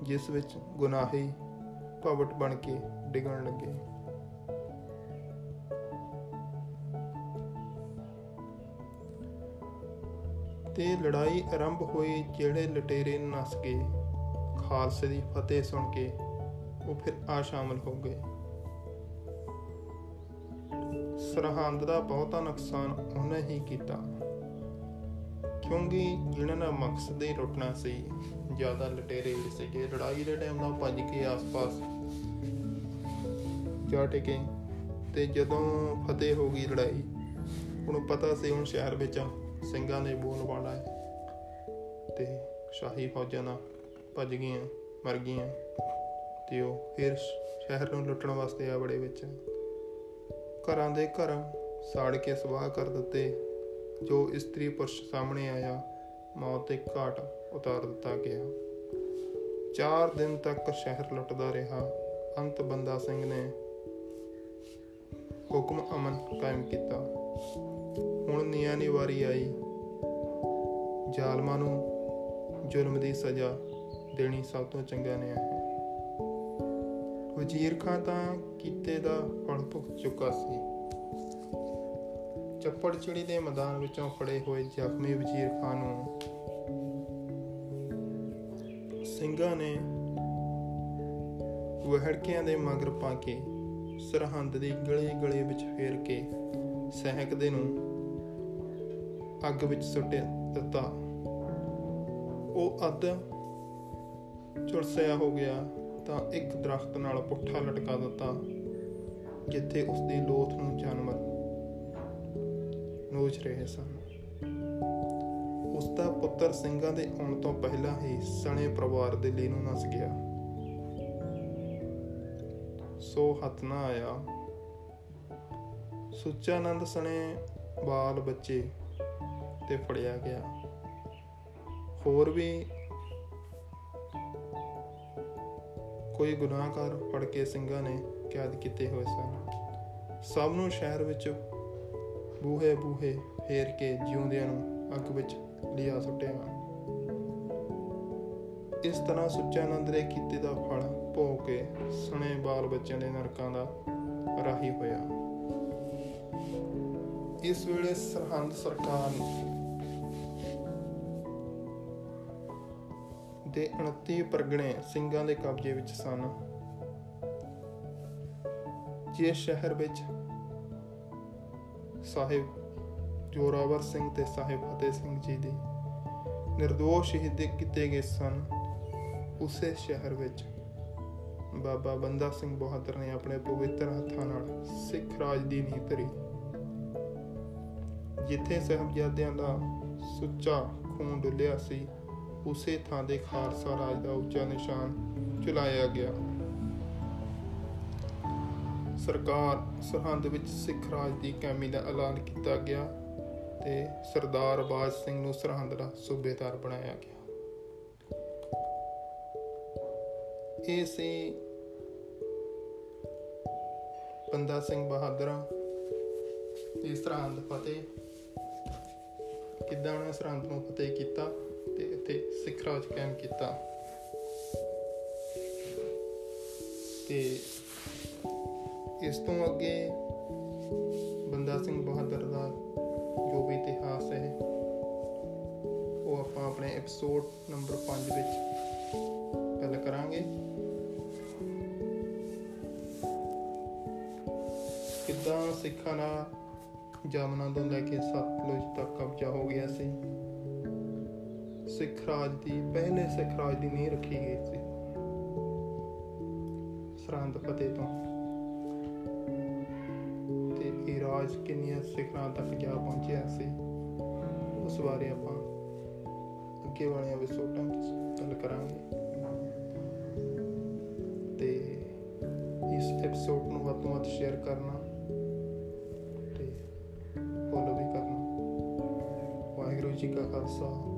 ਜਿਸ ਵਿੱਚ ਗੁਨਾਹੀ ਭਵਟ ਬਣ ਕੇ ਡਿਗਣ ਲੱਗੇ। ਤੇ ਲੜਾਈ ਆਰੰਭ ਹੋਈ ਜਿਹੜੇ ਲਟੇਰੇ ਨਸ ਗਏ। ਖਾਲਸੇ ਦੀ ਫਤਿਹ ਸੁਣ ਕੇ ਉਹ ਫਿਰ ਆ ਸ਼ਾਮਲ ਹੋ ਗਏ। ਸਰਹੰਦ ਦਾ ਬਹੁਤਾ ਨੁਕਸਾਨ ਉਹਨੇ ਹੀ ਕੀਤਾ। ਕਿਉਂਕਿ ਜਿਹਨਾਂ ਦਾ ਮਕਸਦ ਹੀ ਲੁੱਟਣਾ ਸੀ, ਜ਼ਿਆਦਾ ਲਟੇਰੇ ਸੀਗੇ। ਲੜਾਈ ਦੇ ਟਾਈਮ ਦਾ ਭੱਜ ਕੇ ਆਸ-ਪਾਸ ਜਾ ਟਿਕੇ। ਤੇ ਜਦੋਂ ਫਤਿਹ ਹੋ ਗਈ ਲੜਾਈ, ਉਹਨੂੰ ਪਤਾ ਸੀ ਹੁਣ ਸ਼ਹਿਰ ਵਿੱਚ ਸਿੰਘਾਂ ਦੇ ਬੋਲ ਵਾਲਾ ਹੈ। ਤੇ ਸ਼ਾਹੀ ਫੌਜਾਂ ਦਾ ਭੱਜ ਗਈਆਂ, ਮਰ ਗਈਆਂ। ਤੇ ਉਹ ਫਿਰ ਸ਼ਹਿਰ ਨੂੰ ਲੁੱਟਣ ਵਾਸਤੇ ਆ ਬੜੇ ਵਿੱਚ। ਘਰਾਂ ਦੇ ਘਰ ਸਾੜ ਕੇ ਸਵਾਹ ਕਰ ਦਿੱਤੇ। ਜੋ ਇਸਤਰੀ ਪੁਰਸ਼ ਸਾਹਮਣੇ ਆਇਆ, ਮੌਤ ਦੇ ਘਾਟ ਉਤਾਰ ਦਿੱਤਾ ਗਿਆ। 4 ਦਿਨ ਤੱਕ ਸ਼ਹਿਰ ਲੁੱਟਦਾ ਰਿਹਾ। ਅੰਤ ਬੰਦਾ ਸਿੰਘ ਨੇ ਹੁਕਮ ਅਮਨ ਕਾਇਮ ਕੀਤਾ। ਹੁਣ ਨਿਆਂ ਦੀ ਵਾਰੀ ਆਈ। ਜ਼ਾਲਮਾਂ ਨੂੰ ਜ਼ੁਲਮ ਦੀ ਸਜ਼ਾ ਦੇਣੀ ਸਭ ਤੋਂ ਚੰਗਾ ਨਿਆਂ ਹੈ। ਵਜ਼ੀਰ ਖਾਨ ਤਾਂ ਕੀਤੇ ਦਾ ਫਲ ਭੁਗਤ ਚੁੱਕਾ ਸੀ। ਚੱਪੜ ਚਿੜੀ ਦੇ ਮੈਦਾਨ ਵਿੱਚੋਂ ਫੜੇ ਹੋਏ ਜ਼ਖਮੀ ਵਜ਼ੀਰ ਖਾਨ ਨੂੰ ਸਿੰਘਾਂ ਨੇ ਵਹਿੜਕਿਆਂ ਦੇ ਮਗਰ ਪਾ ਕੇ ਸਰਹੰਦ ਦੀ ਗਲੇ ਗਲੇ ਵਿੱਚ ਫੇਰ ਕੇ ਸਹਿਕਦੇ ਨੂੰ ਅੱਗ ਵਿੱਚ ਸੁੱਟ ਦਿੱਤਾ। ਉਹ ਅੱਧ ਝੁਲਸਿਆ ਹੋ ਗਿਆ ਤਾਂ ਇੱਕ ਦਰਖਤ ਨਾਲ ਪੁੱਠਾ ਲਟਕਾ ਦਿੱਤਾ, ਜਿੱਥੇ ਉਸ ਦੀ ਲੋਥ ਨੂੰ ਜਾਨਵਰ ਨੋਚ ਰਹੇ ਸਨ। ਉਸ ਦਾ ਪੁੱਤਰ ਸਿੰਘਾਂ ਦੇ ਆਉਣ ਤੋਂ ਪਹਿਲਾਂ ਹੀ ਸਣੇ ਪਰਿਵਾਰ ਦੇ ਲਈ ਨੂੰ ਨਸ ਗਿਆ। ਸੋ ਹੱਥ ਨਾ ਆਇਆ। ਸੁੱਚਾਨੰਦ ਸਣੇ ਬਾਲ ਬੱਚੇ ਤੇ ਫੜਿਆ ਗਿਆ। ਹੋਰ ਵੀ ਕੋਈ ਗੁਨਾਹਕਾਰ ਫੜ ਕੇ ਸਿੰਘਾਂ ਨੇ ਕੈਦ ਕੀਤੇ ਹੋਏ ਸਨ। ਸਭ ਨੂੰ ਸ਼ਹਿਰ ਵਿੱਚ ਬੂਹੇ ਬੂਹੇ ਫੇਰ ਕੇ ਜਿਉਂਦਿਆਂ ਨੂੰ ਅੱਗ ਵਿੱਚ ਲਿਆ ਸੁੱਟਿਆ। ਇਸ ਤਰ੍ਹਾਂ ਸੁੱਚਾਨੰਦ ਦੇ ਕੀਤੇ ਦਾ ਫਲ ਭੋਗ ਕੇ ਸਣੇ ਬਾਲ ਬੱਚਿਆਂ ਦੇ ਨਰਕਾਂ ਦਾ ਰਾਹੀ ਹੋਇਆ। ਇਸ ਵੇਲੇ ਸਰਹੰਦ ਸਰਕਾਰ ਦੇ 29 ਪਰਗਣੇ ਸਿੰਘਾਂ ਦੇ ਕਬਜ਼ੇ ਵਿੱਚ ਸਨ। ਜਿਸ ਸ਼ਹਿਰ ਵਿੱਚ ਸਾਹਿਬ, ਜੋਰਾਵਰ ਸਿੰਘ ਤੇ ਸਾਹਿਬ ਫਤਿਹ ਸਿੰਘ ਜੀ ਦੀ નિર્ਦੋਸ਼ ਸ਼ਹੀਦ ਕੀਤੇ ਗਏ ਸਨ ਉਸੇ ਸ਼ਹਿਰ ਵਿੱਚ। ਬਾਬਾ ਬੰਦਾ ਸਿੰਘ ਬਹਾਦਰ ਨੇ ਆਪਣੇ ਪਵਿੱਤਰ ਹੱਥਾਂ ਨਾਲ ਸਿੱਖ ਰਾਜ ਦੀ ਨੀਂਹ ਧਰੀ। ਜਿੱਥੇ ਸਹਿਬਜ਼ਾਦਿਆਂ ਦਾ ਸੁੱਚਾ ਖੂਨ ਡੁੱਲਿਆ ਸੀ, ਉਸੇ ਥਾਂ ਦੇ ਖਾਲਸਾ ਰਾਜ ਦਾ ਉੱਚਾ ਨਿਸ਼ਾਨ ਚੁਲਾਇਆ ਗਿਆ। ਸਰਕਾਰ ਸਰਹੰਦ ਵਿੱਚ ਸਿੱਖ ਰਾਜ ਦੀ ਕਾਇਮੀ ਦਾ ਐਲਾਨ ਕੀਤਾ ਗਿਆ ਤੇ ਸਰਦਾਰ ਬਾਜ ਸਿੰਘ ਨੂੰ ਸਰਹੰਦ ਦਾ ਸੂਬੇਦਾਰ ਬਣਾਇਆ ਗਿਆ। ਇਹ ਸੀ ਬੰਦਾ ਸਿੰਘ ਬਹਾਦਰ ਇਸ ਸਰਹੰਦ ਫਤਿਹ। ਕਿੱਦਾਂ ਉਹਨੇ ਸਰਹੰਦ ਨੂੰ ਫਤਿਹ ਕੀਤਾ ਤੇ ਇੱਥੇ ਸਿੱਖ ਰਾਜ ਕਾਇਮ ਕੀਤਾ? ਤੇ ਇਸ ਤੋਂ ਅੱਗੇ ਬੰਦਾ ਸਿੰਘ ਬਹਾਦਰ ਦਾ ਜੋ ਵੀ ਇਤਿਹਾਸ ਹੈ, ਉਹ ਆਪਾਂ ਆਪਣੇ ਐਪੀਸੋਡ ਨੰਬਰ 5 ਵਿੱਚ ਗੱਲ ਕਰਾਂਗੇ। ਕਿੱਦਾਂ ਸਿੱਖਾਂ ਦਾ ਜਮਨਾ ਤੋਂ ਲੈ ਕੇ ਸਤਲੁਜ ਤੱਕ ਕਬਜ਼ਾ ਹੋ ਗਿਆ ਸੀ? ਸਿੱਖ ਰਾਜ ਦੀ, ਪਹਿਲੇ ਸਿੱਖ ਰਾਜ ਦੀ ਨੀਂਹ ਰੱਖੀ ਗਈ ਸੀ। ਸਰਹੰਦ ਫਤਿਹ ਤੋਂ। ਤੇ ਇਹ ਰਾਜ ਕਿੰਨੀਆਂ ਸਿੱਖਾਂ ਤੱਕ ਜਾ ਪਹੁੰਚਿਆ ਸੀ। ਉਸ ਬਾਰੇ ਆਪਾਂ ਅੱਗੇ ਵਾਲੇ ਐਪੀਸੋਡਾਂ ਵਿੱਚ ਗੱਲ ਕਰਾਂਗੇ। ਤੇ ਇਸ ਐਪੀਸੋਡ ਨੂੰ ਵੱਧ ਤੋਂ ਵੱਧ ਸ਼ੇਅਰ ਕਰਨਾ ਤੇ ਫੋਲੋ ਵੀ ਕਰਨਾ। ਵਾਹਿਗੁਰੂ ਜੀ ਕਾ ਖਾਲਸਾ। ਵਾਹਿਗੁਰੂ ਜੀ ਕੀ